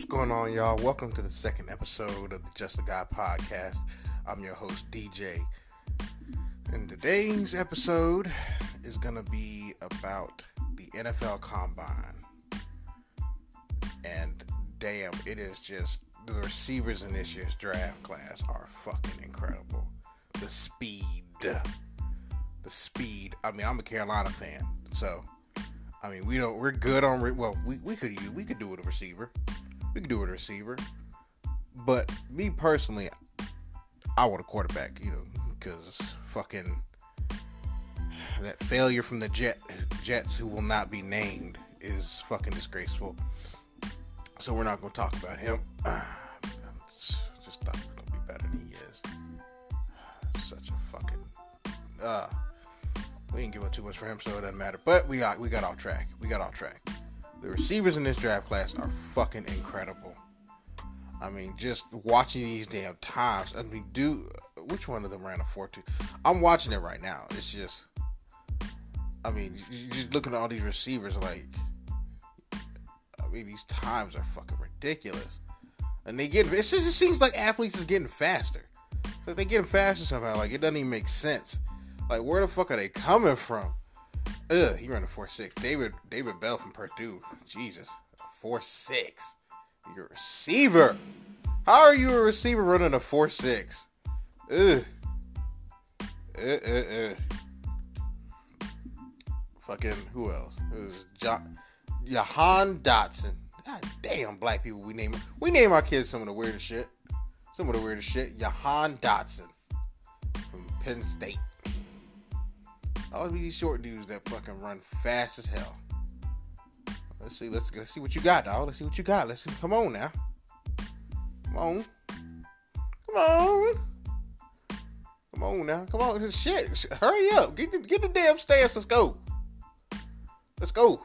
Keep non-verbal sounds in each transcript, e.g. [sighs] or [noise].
What's going on, y'all? Welcome to the second episode of the Just a Guy podcast. I'm your host, DJ. And today's episode is going to be about the NFL Combine. And damn, it is just the receivers in this year's draft class are fucking incredible. The speed. The speed. I mean, I'm a Carolina fan, so I mean, we don't. We're good on. Well, we, we could we could do with a receiver. We can do a receiver. But me personally, I want a quarterback, you know, because fucking that failure from the Jet Jets, who will not be named, is fucking disgraceful. So we're not gonna talk about him. [sighs] just thought was gonna be better than he is. Such a fucking uh we didn't give up too much for him, so it doesn't matter. But we got we got off track. We got off track. The receivers in this draft class are fucking incredible. I mean, just watching these damn times. I mean, do which one of them ran a four two? I'm watching it right now. It's just, I mean, just looking at all these receivers, like, I mean, these times are fucking ridiculous. And they get, it just it seems like athletes is getting faster. So they getting faster somehow. Like it doesn't even make sense. Like where the fuck are they coming from? Ugh, he ran a four six. David David Bell from Purdue. Jesus, four six. You're a receiver. How are you a receiver running a four six? Ugh. Uh, uh, uh. Fucking who else? It was John Jahan Dotson. God damn, black people. We name we name our kids some of the weirdest shit. Some of the weirdest shit. Jahan Dotson from Penn State. All these short dudes that fucking run fast as hell. Let's see. Let's, let's see what you got, dog. Let's see what you got. Let's see. Come on now. Come on. Come on. Come on now. Come on. Shit. Hurry up. Get the, get the damn stance. Let's go. Let's go.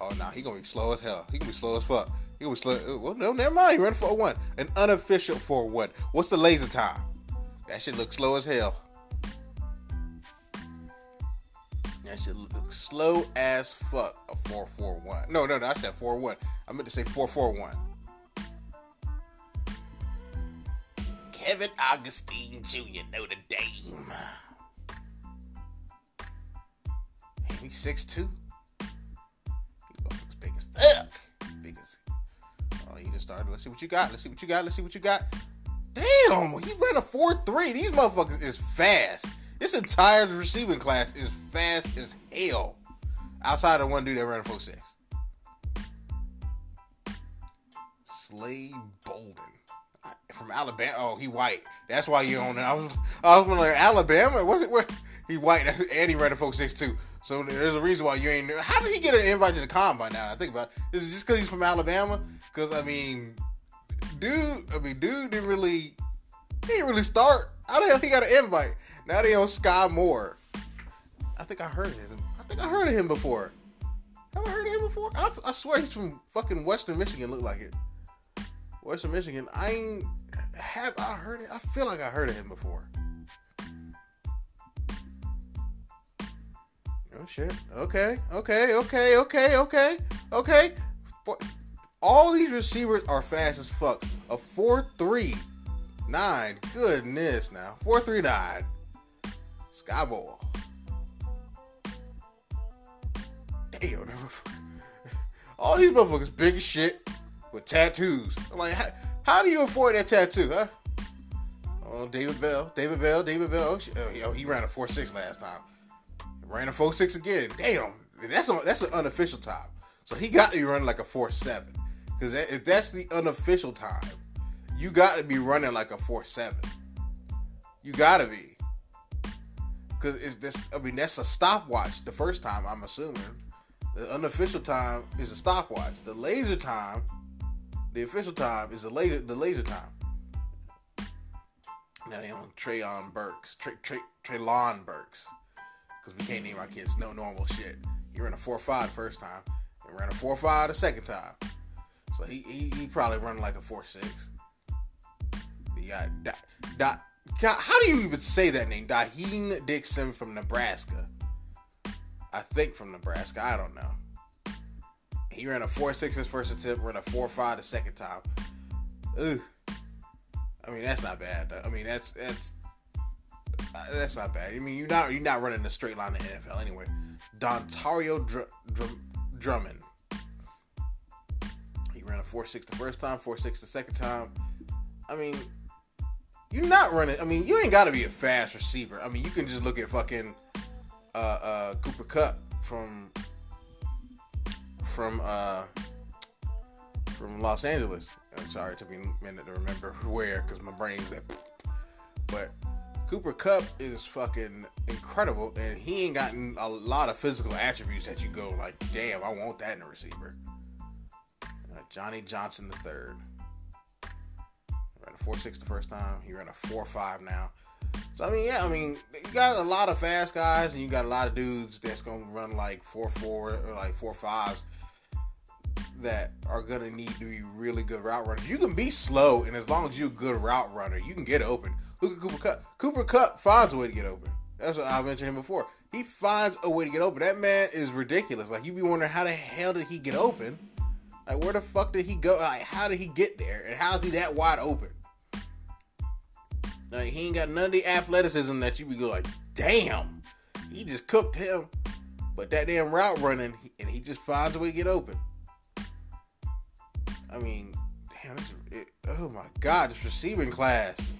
Oh, nah. He gonna be slow as hell. He gonna be slow as fuck. He gonna be slow. Uh, well, no, never mind. He running for one. An unofficial for one. What's the laser time? That shit looks slow as hell. That shit look slow as fuck. A 441. No, no, no. I said 41. I meant to say 441. Kevin Augustine Jr. Notre Dame. He's 6'2. He's big as fuck. Big as. Oh, he just started. Let's see what you got. Let's see what you got. Let's see what you got. Damn, he ran a 4'3. These motherfuckers is fast. This entire receiving class is fast as hell. Outside of one dude that ran a 4 6. Slade Bolden. From Alabama. Oh, he white. That's why you on it. I was, I was like, Alabama? Was it where? He white and he ran a 4 6 too. So there's a reason why you ain't. How did he get an invite to the combine now? I think about it. Is it just because he's from Alabama? Because, I mean, dude, I mean, dude didn't really, he didn't really start. How the hell he got an invite? Now they on Skyy Moore. I think I heard him. I think I heard of him before. Have I heard of him before? I, I swear he's from fucking Western Michigan. Look like it. Western Michigan. I ain't have I heard it. I feel like I heard of him before. Oh shit. Okay. Okay. Okay. Okay. Okay. Okay. For, all these receivers are fast as fuck. A four three nine. Goodness now. Four three nine. Skyboy. Damn. All these motherfuckers big as shit with tattoos. I'm like, how, how do you afford that tattoo, huh? Oh, David Bell, David Bell, David Bell. Oh, he, oh, he ran a four six last time. Ran a four six again. Damn, that's a, that's an unofficial time. So he got to be running like a four seven. Because if that's the unofficial time, you got to be running like a four seven. You got to be because it's this. I mean, that's a stopwatch. The first time, I'm assuming, the unofficial time is a stopwatch. The laser time, the official time is the laser. The laser time. Now they on Trayon Burks, Trey, Trey, Treylon Burks, because we can't name our kids no normal shit. He ran a four five the first time, and ran a four five the second time. So he he, he probably running like a four six. Yeah, dot, dot How do you even say that name? Daheen Dixon from Nebraska. I think from Nebraska. I don't know. He ran a four six his first attempt, ran a four five the second time. Ugh. I mean, that's not bad. I mean, that's that's uh, that's not bad. I mean, you're not you're not running a straight line in the NFL anyway. Dontario Dr- Dr- Drummond. He ran a four six the first time, four six the second time. I mean, you're not running. I mean, you ain't got to be a fast receiver. I mean, you can just look at fucking uh, uh, Cooper Kupp from from uh, from Los Angeles. I'm sorry, it took me a minute to remember [laughs] where because my brain's like. [sniffs] But Cooper Kupp is fucking incredible, and he ain't gotten a lot of physical attributes that you go like, damn, I want that in a receiver. Uh, Johnny Johnson the third four six the first time. He ran a four five now. So I mean, yeah, I mean, you got a lot of fast guys, and you got a lot of dudes that's gonna run like four four or like four fives that are gonna need to be really good route runners. You can be slow, and as long as you're a good route runner, you can get open. Look at Cooper Kupp? Cooper Kupp finds a way to get open. That's what I mentioned him before. He finds a way to get open. That man is ridiculous. Like you'd be wondering how the hell did he get open? Like where the fuck did he go? Like how did he get there? And how is he that wide open? Like he ain't got none of the athleticism that you be go like, damn, he just cooked him. But that damn route running, and he just finds a way to get open. I mean, damn, this, it, oh my god, this receiving class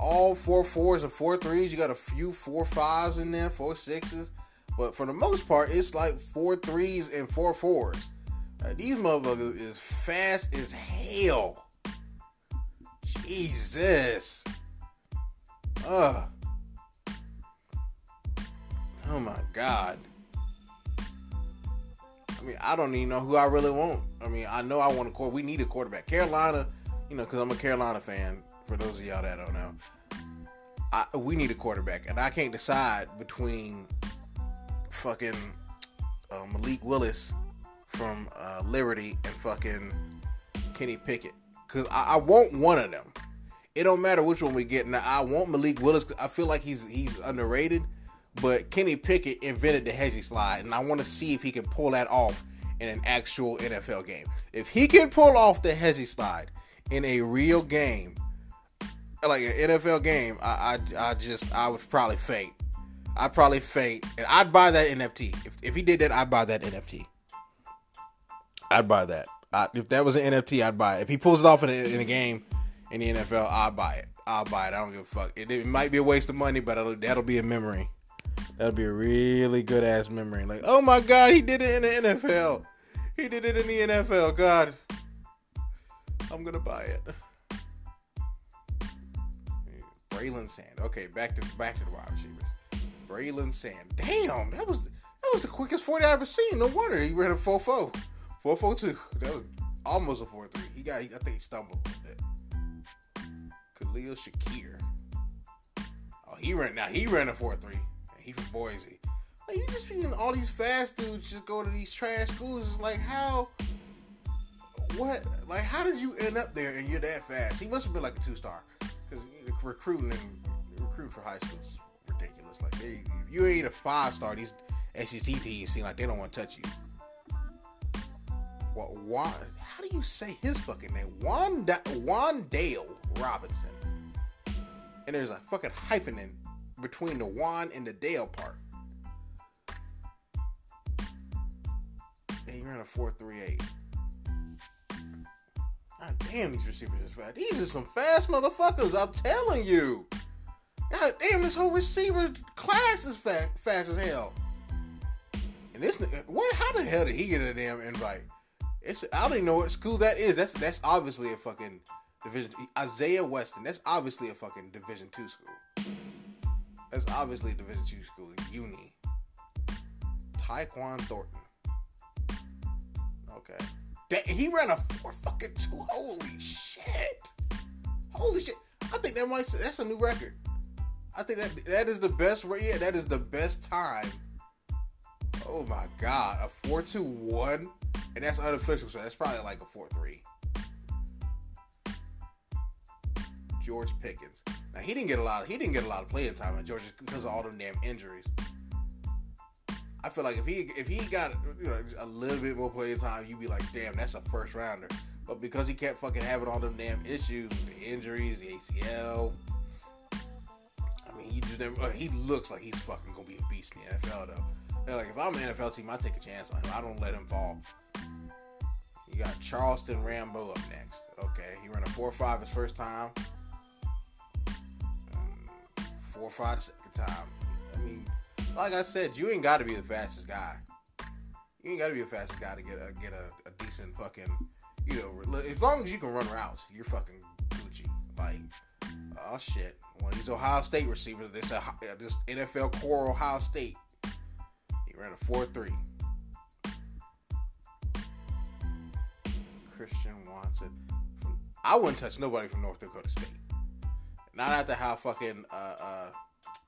all four fours and four threes. You got a few four fives in there, four sixes. But for the most part, it's like four threes and four fours. Uh, these motherfuckers is fast as hell. Jesus. Ugh. Oh my God. I mean, I don't even know who I really want. I mean, I know I want a quarter. We need a quarterback. Carolina, you know, because I'm a Carolina fan for those of y'all that don't know. I, we need a quarterback, and I can't decide between fucking uh, Malik Willis from uh, Liberty and fucking Kenny Pickett, because I, I, want one of them. It don't matter which one we get. Now I want Malik Willis. I feel like he's he's underrated, but Kenny Pickett invented the hezzy slide, and I want to see if he can pull that off in an actual NFL game. If he can pull off the hezzy slide in a real game, like an NFL game, I, I, I just I would probably faint. I'd probably faint, and I'd buy that NFT. If, if he did that, I'd buy that NFT. I'd buy that. I, if that was an NFT, I'd buy it. If he pulls it off in a, in a game in the NFL, I'll buy it. I'll buy it. I don't give a fuck. It, it might be a waste of money, but that'll, be a memory. That'll be a really good ass memory. Like, oh my god, he did it in the NFL. He did it in the NFL. God, I'm gonna buy it. Braylon Sand. Okay, back to back to the wide receivers. Braylon Sand. Damn, that was that was the quickest 40 I've ever seen. No wonder he ran a 4-4. 4-4-2. That was almost a 4-3. He got I think he stumbled little bit. Khalil Shakir. Oh, he ran now he ran a 4-3. He from Boise. Like you just seeing all these fast dudes just go to these trash schools. It's like how what like how did you end up there and you're that fast? He must have been like a two star because recruiting and recruiting for high school is ridiculous. Like they, you ain't a five star, these SEC teams seem like they don't want to touch you. Well, Juan, how do you say his fucking name? Juan Juan Dale Robinson. And there's a fucking hyphen in between the Juan and the Dale part. And you're in a four three eight. God damn, these receivers is fast. These are some fast motherfuckers. I'm telling you. God damn, this whole receiver class is fast, fast as hell. And this, what? How the hell did he get a damn invite? It's I don't even know what school that is. That's that's obviously a fucking division. Isaiah Weston. That's obviously a fucking Division two school. That's obviously a Division two school. Uni. Tyquan Thornton. Okay. That, he ran a four fucking two. Holy shit! Holy shit! I think that might that's a new record. I think that that is the best. Yeah, that is the best time. Oh my god, a four two one, and that's unofficial, so that's probably like a four three. George Pickens. Now he didn't get a lot. Of, he didn't get a lot of playing time at Georgia because of all them damn injuries. I feel like if he if he got you know a little bit more playing time, you'd be like, damn, that's a first rounder. But because he kept fucking having all them damn issues, the injuries, the ACL. I mean, he just never, uh, he looks like he's fucking gonna be a beast in the NFL though. They're like if I'm an NFL team, I take a chance on him. I don't let him fall. You got Charleston Rambo up next. Okay, he ran a 4-5 his first time. Mm, 4-5 the second time. I mean, like I said, you ain't got to be the fastest guy. You ain't got to be the fastest guy to get a get a, a decent fucking, you know, as long as you can run routes, you're fucking Gucci. Like, oh shit, one of these Ohio State receivers, this uh, this NFL core Ohio State, he ran a 4-3. Christian Watson. I wouldn't touch nobody from North Dakota State. Not after how fucking uh uh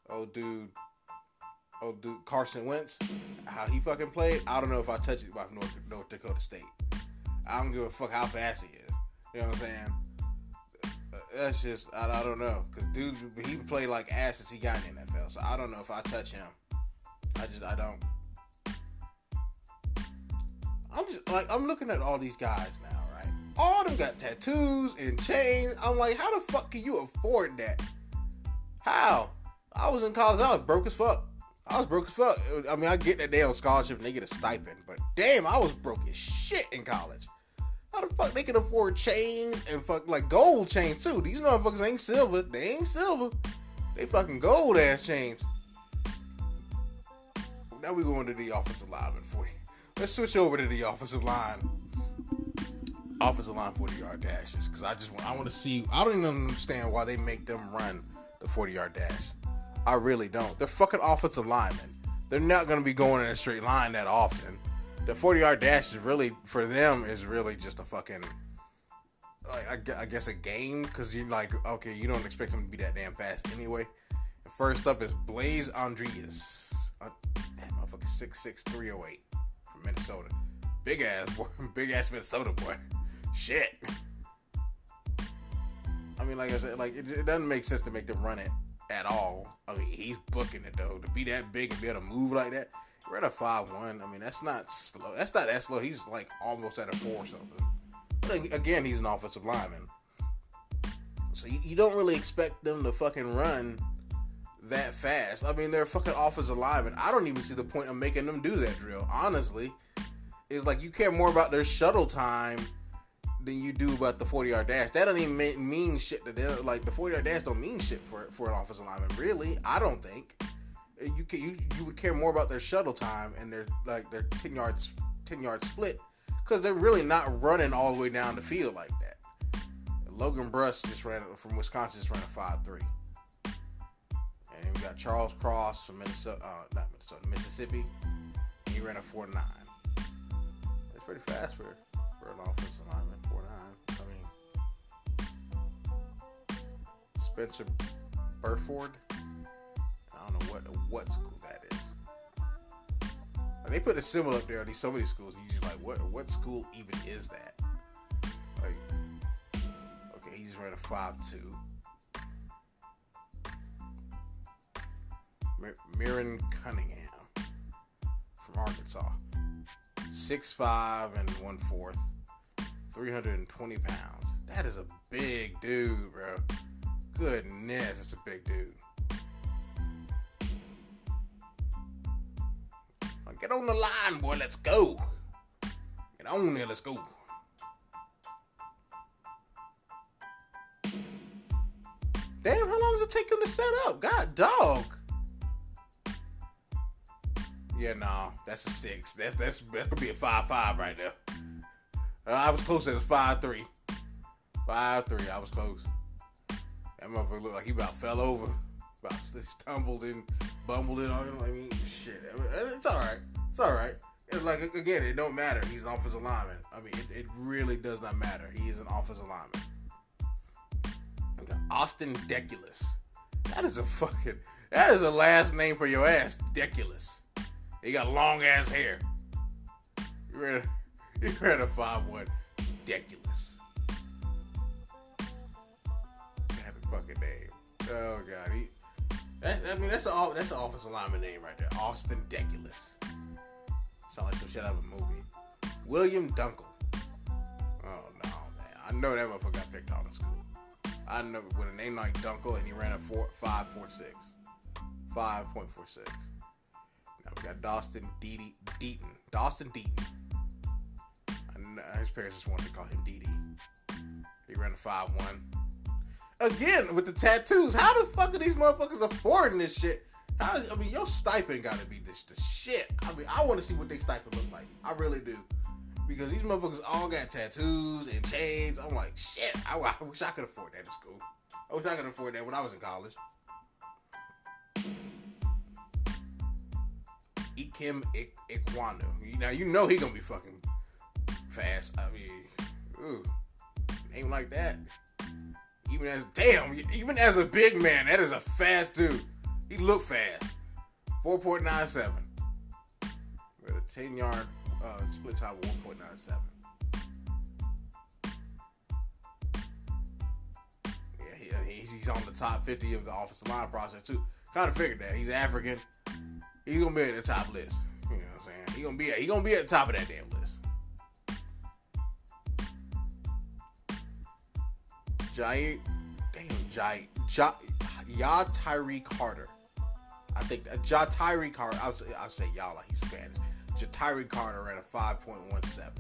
old dude oh dude Carson Wentz, how he fucking played, I don't know if I touch it by North, North Dakota State. I don't give a fuck how fast he is. You know what I'm saying? That's just I, I don't know because dude he played like ass since he got in the NFL. So I don't know if I touch him. I just I don't. I'm just like I'm looking at all these guys now? All them got tattoos and chains. I'm like, how the fuck can you afford that? How? I was in college, I was broke as fuck. I was broke as fuck. I mean, I get that on scholarship and they get a stipend, but damn, I was broke as shit in college. How the fuck they can afford chains and fuck like gold chains too? These motherfuckers ain't silver. They ain't silver. They fucking gold ass chains. Now we going to the offensive lineman for you. Let's switch over to the offensive line. Offensive line 40 yard dashes. Cause I just want I want to see I don't even understand why they make them run the 40 yard dash. I really don't. They're fucking offensive linemen. They're not going to be going in a straight line that often. The 40 yard dash is really, for them, is really just a fucking, like, I, guess a game because you're like, okay, you don't expect them to be that damn fast anyway. First up is Blaise Andreas. Uh, that motherfucker 6'6, 308 from Minnesota. Big ass boy. [laughs] Big ass Minnesota boy. Shit. I mean, like I said, like it, it doesn't make sense to make them run it at all. I mean, he's booking it though. To be that big and be able to move like that, we're at a five one. I mean, that's not slow. That's not that slow. He's like almost at a four or something. But again, he's an offensive lineman, so you, you don't really expect them to fucking run that fast. I mean, they're fucking offensive linemen. I don't even see the point of making them do that drill. Honestly, it's like you care more about their shuttle time than you do about the 40 yard dash. That doesn't even mean, shit to them. Like the 40 yard dash don't mean shit for for an offensive lineman. Really, I don't think. You can, you you would care more about their shuttle time and their like their 10 yards 10 yard split because they're really not running all the way down the field like that. Logan Bruss just ran from Wisconsin just ran a five three. And we got Charles Cross from Minnesota, uh, not Minnesota, Mississippi. He ran a four nine. It's pretty fast for for an offensive lineman. 49. I mean, Spencer Burford. I don't know what what school that is. they put a symbol up there on these so many schools. You just like, what what school even is that? Like, okay, he's a five two. Mir- Cunningham from Arkansas, six five and one fourth, three hundred and twenty pounds. That is a big dude, bro. Goodness, it's a big dude. Get on the line, boy. Let's go. Get on there. Let's go. Damn, how long does it take him to set up? God, dog. Yeah, nah, that's a six. That's that's that could be a five five right there. Uh, I was close at five three. Five three. I was close. That motherfucker looked like he about fell over, about stumbled and bumbled it. I mean, shit. It's all right. It's all right. It's like again, it don't matter. He's an offensive lineman. I mean, it, it really does not matter. He is an offensive lineman. Austin Deculus. That is a fucking. That is a last name for your ass, Deculus. He got long ass hair. You ready to five one, Deculus. Happy fucking name. Oh god, he. That, I mean, that's a that's an offensive lineman name right there, Austin Deculus. Sound like some shit out of a movie. William Dunkle. Oh no, man. I know that motherfucker got picked on in school. I know with a name like Dunkle and he ran a four five four six. Five point four six. Got Dawson Deaton. Deaton. Dawson Deaton. Uh, his parents just wanted to call him Dee Dee. He ran a five one. Again with the tattoos. How the fuck are these motherfuckers affording this shit? How, I mean, your stipend gotta be this the shit. I mean, I want to see what they stipend look like. I really do. Because these motherfuckers all got tattoos and chains. I'm like, shit. I, [laughs] I wish I could afford that in school. I wish I could afford that when I was in college. Ikem Ekwonu. Now you know he gonna be fucking fast. I mean, ooh, name like that. Even as damn, even as a big man, that is a fast dude. He looked fast. 4.97. With a 10 yard uh, split time of 1.97. Yeah, he, uh, he's on the top 50 of the offensive line process too. Kind of figured that he's African. He's gonna be at the top list. You know what I'm saying? He's gonna be at, he gonna be at the top of that damn list. Giant, damn, Giant, ja, Ya Tyree Carter. I think uh, Ja Tyree Carter. I'll say, I'll say y'all like he's Spanish. Ja Tyree Carter ran a five point one seven.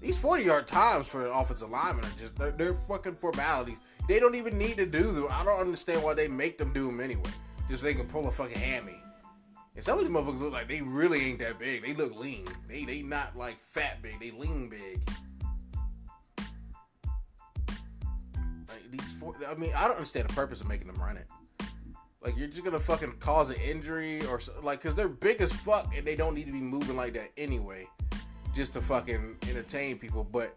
These 40 yard times for an offensive lineman are just, they're, they're, fucking formalities. They don't even need to do them. I don't understand why they make them do them anyway. Just they can pull a fucking hammy. And some of these motherfuckers look like they really ain't that big. They look lean. They they not like fat big. They lean big. Like these four, I mean, I don't understand the purpose of making them run it. Like you're just gonna fucking cause an injury or like, cause they're big as fuck and they don't need to be moving like that anyway, just to fucking entertain people. But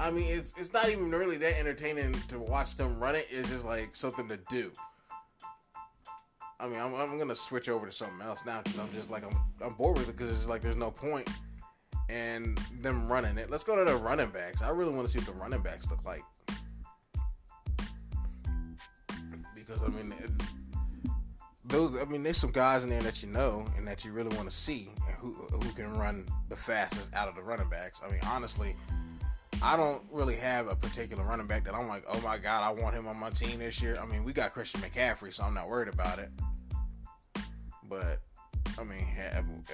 I mean, it's it's not even really that entertaining to watch them run it. It's just like something to do. I mean, I'm, I'm gonna switch over to something else now because I'm just like I'm I'm bored with it because it's like there's no point in them running it. Let's go to the running backs. I really want to see what the running backs look like because I mean. It, those, I mean, there's some guys in there that you know and that you really want to see, and who who can run the fastest out of the running backs. I mean, honestly, I don't really have a particular running back that I'm like, oh my god, I want him on my team this year. I mean, we got Christian McCaffrey, so I'm not worried about it. But I mean,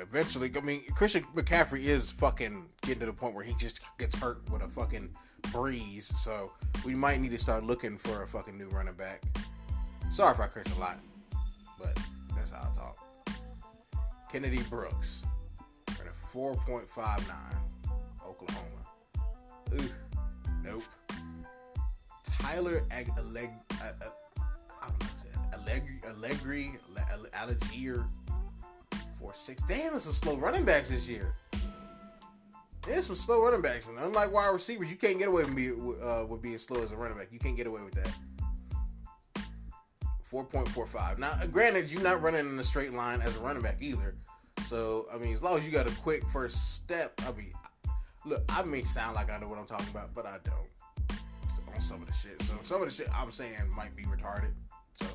eventually, I mean, Christian McCaffrey is fucking getting to the point where he just gets hurt with a fucking breeze. So we might need to start looking for a fucking new running back. Sorry if I curse a lot but that's how I talk. Kennedy Brooks, at a 4.59, Oklahoma. Nope. Tyler Ag- Alleg- uh, uh, Allegri, Allegri, Allegri, four six. Damn, there's some slow running backs this year. There's some slow running backs, and unlike wide receivers, you can't get away with, being, uh, with being slow as a running back. You can't get away with that. 4.45. Now, granted, you're not running in a straight line as a running back either. So, I mean, as long as you got a quick first step, I mean, look, I may sound like I know what I'm talking about, but I don't on some of the shit. So, some of the shit I'm saying might be retarded. So,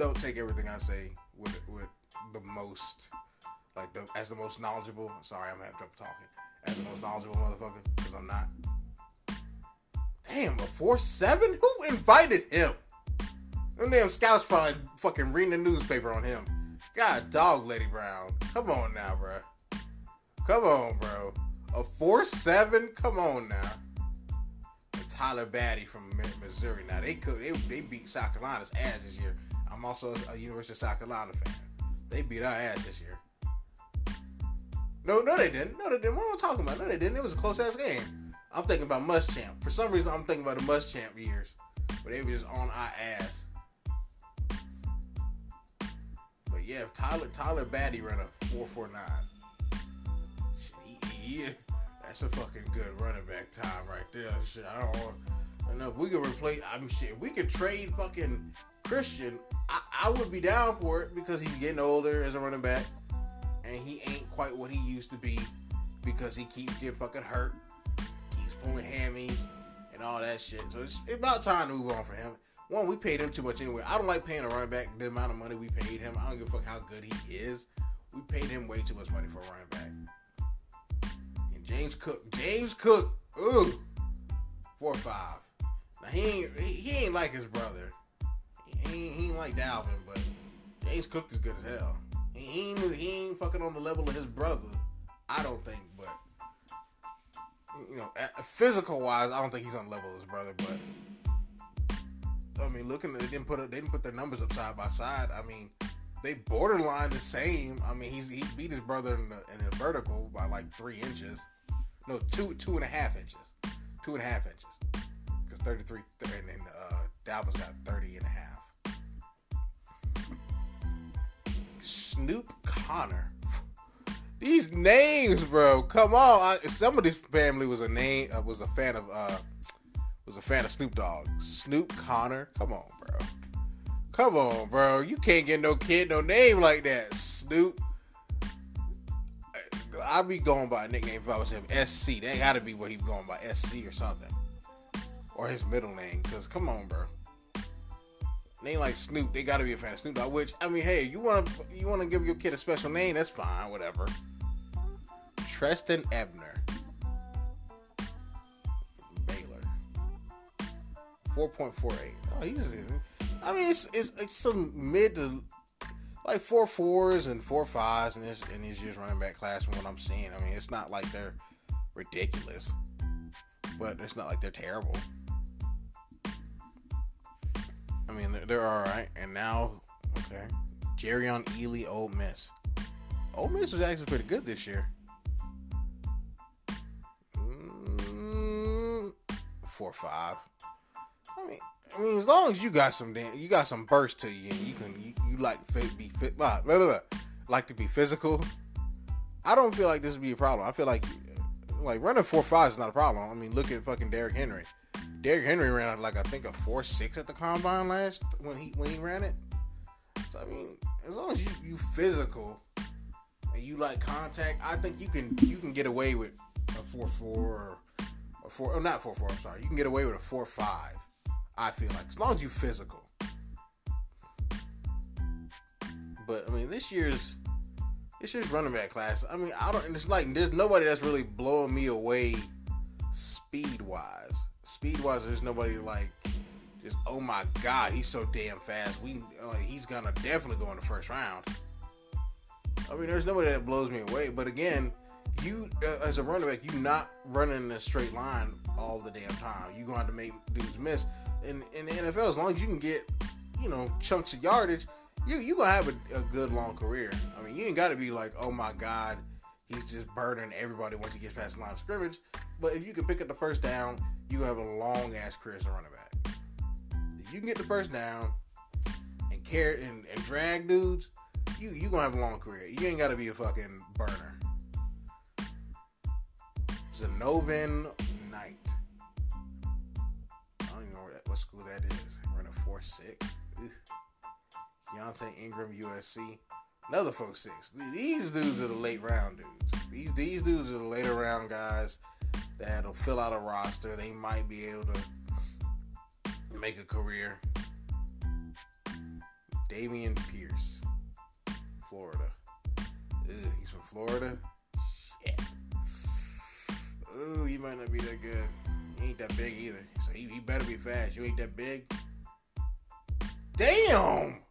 don't take everything I say with with the most, like, the, as the most knowledgeable. Sorry, I'm having trouble talking. As the most knowledgeable motherfucker, because I'm not. Damn, a 4 7? Who invited him? Them damn scouts probably fucking reading the newspaper on him. God dog, Lady Brown. Come on now, bro. Come on, bro. A 4 7? Come on now. And Tyler Badie from Missouri. Now, they could they, they beat South Carolina's ass this year. I'm also a University of South Carolina fan. They beat our ass this year. No, no, they didn't. No, they didn't. What am I talking about? No, they didn't. It was a close ass game. I'm thinking about Muschamp. For some reason, I'm thinking about the Muschamp years. But they were just on our ass. But yeah, Tyler Tyler Badie ran a four four nine. He, that's a fucking good running back time right there. Shit, I don't. I know if we could replace. I'm shit, we could trade fucking Christian. I, I would be down for it because he's getting older as a running back, and he ain't quite what he used to be because he keeps getting fucking hurt, keeps pulling hammies and all that shit. So it's about time to move on for him. One, we paid him too much anyway. I don't like paying a running back the amount of money we paid him. I don't give a fuck how good he is. we paid him way too much money for a running back. And James Cook, James Cook, ooh, four five. He ain't he, he ain't like his brother. He ain't, he ain't like Dalvin, but James Cook is good as hell. He, ain't he ain't fucking on the level of his brother. I don't think, but you know, physical wise, I don't think he's on the level of his brother. But I mean, looking, they didn't put they didn't put their numbers up side by side. I mean, they borderline the same. I mean, he's he beat his brother in the, in the vertical by like three inches. No, two two and a half inches. Two and a half inches. Because 33, and then uh, Dalvin's got 30 and a half. Snoop Conner. These names, bro. Come on. I, somebody's family was a name uh, was a fan of uh was a fan of Snoop Dogg. Snoop Conner. Come on, bro. Come on, bro. You can't get no kid no name like that. Snoop. I'd be going by a nickname if I was him. SC. That gotta be what he's going by. SC or something. Or his middle name. Cause come on, bro. Name like Snoop, they gotta be a fan of Snoop Dogg. Which I mean, hey, you wanna you wanna give your kid a special name? That's fine, whatever. Trestan Ebner, Baylor, four point four eight. Oh, he's. I mean, it's, it's it's some mid to like four fours and four fives in this in these years running back class from what I'm seeing. I mean, it's not like they're ridiculous, but it's not like they're terrible. I mean, they're, they're all right. And now, okay, Jerrion Ealy, Ole Miss. Ole Miss was actually pretty good this year. Mm, four five. I mean, I mean, as long as you got some you got some burst to you, and you can, you, you like to be fit, blah, blah, blah, like to be physical. I don't feel like this would be a problem. I feel like, like running four five is not a problem. I mean, look at fucking Derrick Henry. Derrick Henry ran like I think a four six at the combine last when he when he ran it. So I mean, as long as you you physical and you like contact, I think you can you can get away with a four four or a four. Oh, not four four. I'm sorry. You can get away with a four five. I feel like as long as you physical. But I mean, this year's this year's running back class. I mean, I don't. It's like there's nobody that's really blowing me away speed wise speed wise, there's nobody like just oh my god, he's so damn fast. We uh, he's gonna definitely go in the first round. I mean, there's nobody that blows me away. But again, you uh, as a running back, you not running in a straight line all the damn time. You gonna have to make dudes miss. In in the NFL, as long as you can get you know chunks of yardage, you you gonna have a, a good long career. I mean, you ain't got to be like oh my god, he's just burning everybody once he gets past the line of scrimmage. But if you can pick up the first down, you have a long ass career as a running back. If you can get the first down and carry and, and drag dudes, you you gonna have a long career. You ain't gotta be a fucking burner. Zonovan Knight. I don't even know that, what school that is. Running four six. Keaontay Ingram, USC. Another four six. These dudes are the late round dudes. These these dudes are the later round guys that'll fill out a roster. They might be able to make a career. Dameon Pierce, Florida. He's from Florida. Shit. Ooh, he might not be that good. He ain't that big either. So he, he better be fast. You ain't that big. Damn!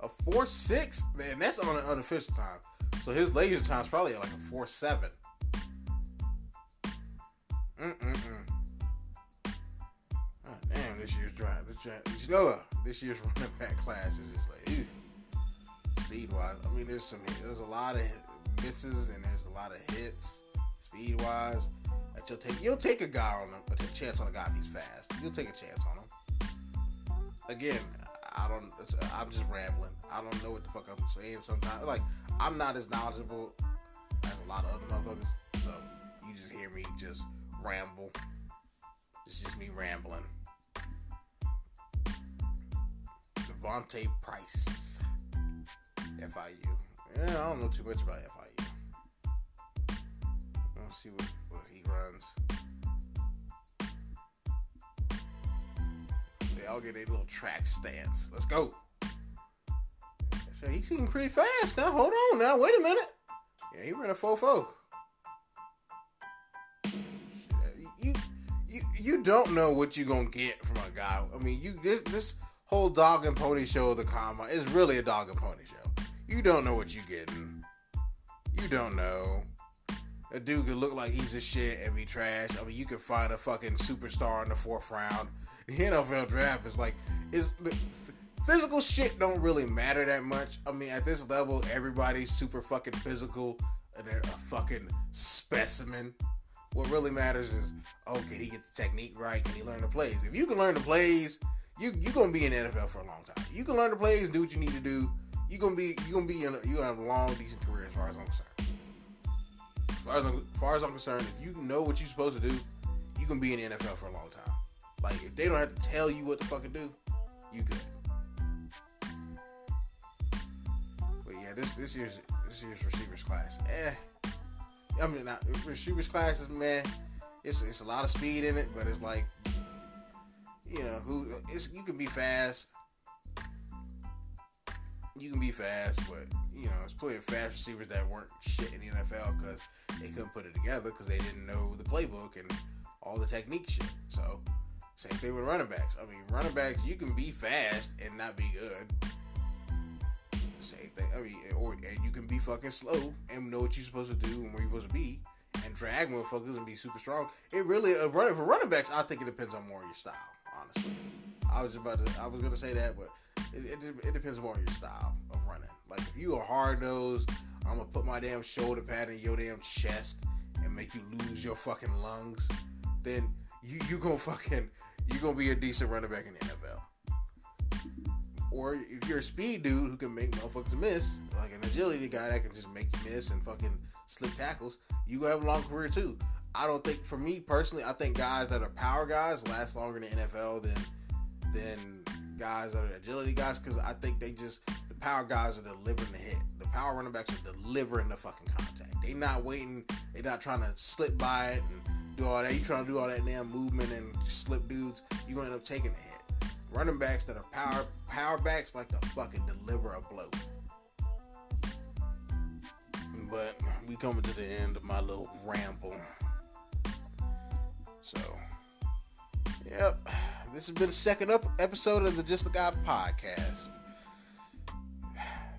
A 4 6? Man, that's on an unofficial time. So his latest time is probably like a 4 7. Mm-mm-mm. Oh, damn, this year's drive. This, drive, you know, uh, this year's [laughs] running back class is just like, ew. speed wise. I mean, there's some, there's a lot of misses and there's a lot of hits, speed wise. That you'll take, you'll take a guy on him, a chance on a guy if he's fast. You'll take a chance on him. Again, I don't. I'm just rambling. I don't know what the fuck I'm saying. Sometimes, like, I'm not as knowledgeable as a lot of other motherfuckers. So you just hear me just ramble. This is me rambling. D'Vonte Price, FIU. Yeah, I don't know too much about FIU. Let's see what, what he runs. They all get a little track stance. Let's go. So he's getting pretty fast now. Hold on now. Wait a minute. Yeah, he ran a 4 4. You don't know what you're gonna get from a guy. I mean, you this this whole dog and pony show of the combine is really a dog and pony show. You don't know what you're getting. You don't know. A dude could look like he's a shit and be trash. I mean, you could find a fucking superstar in the fourth round. The NFL draft is like is physical shit don't really matter that much. I mean, at this level, everybody's super fucking physical and they're a fucking specimen. What really matters is, oh, can he get the technique right? Can he learn the plays? If you can learn the plays, you you gonna be in the NFL for a long time. You can learn the plays, and do what you need to do. You're gonna be you gonna be in a, you have a long, decent career as far as I'm concerned. As far as, I'm, as far as I'm concerned, if you know what you're supposed to do, you can be in the NFL for a long time. Like if they don't have to tell you what to fucking do, you good. But yeah, this this year's this year's receivers class, eh. I mean, not receivers classes, man. It's it's a lot of speed in it, but it's like, you know, who it's you can be fast. You can be fast, but you know, it's plenty of fast receivers that weren't shit in the NFL because they couldn't put it together because they didn't know the playbook and all the technique shit. So, same thing with running backs. I mean, running backs, you can be fast and not be good. Same thing. I mean, or and you can be fucking slow and know what you're supposed to do and where you're supposed to be and drag motherfuckers and be super strong. It really uh, running for running backs. I think it depends on more your style. Honestly, I was about to. I was gonna say that, but it, it, it depends more on your style of running. Like if you are hard nosed, I'm gonna put my damn shoulder pad in your damn chest and make you lose your fucking lungs. Then you you gonna fucking you gonna be a decent running back in the NFL. Or if you're a speed dude who can make motherfuckers miss, like an agility guy that can just make you miss and fucking slip tackles, you gonna have a long career too. I don't think, for me personally, I think guys that are power guys last longer in the NFL than than guys that are agility guys because I think they just the power guys are delivering the hit. The power running backs are delivering the fucking contact. They not waiting. They not trying to slip by it and do all that. You trying to do all that damn movement and slip dudes. You gonna end up taking hit running backs that are power power backs like to fucking deliver a blow. But we coming to the end of my little ramble. So, yep, this has been the second up episode of the Just a Guy podcast.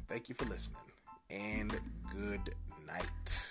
Thank you for listening, and good night.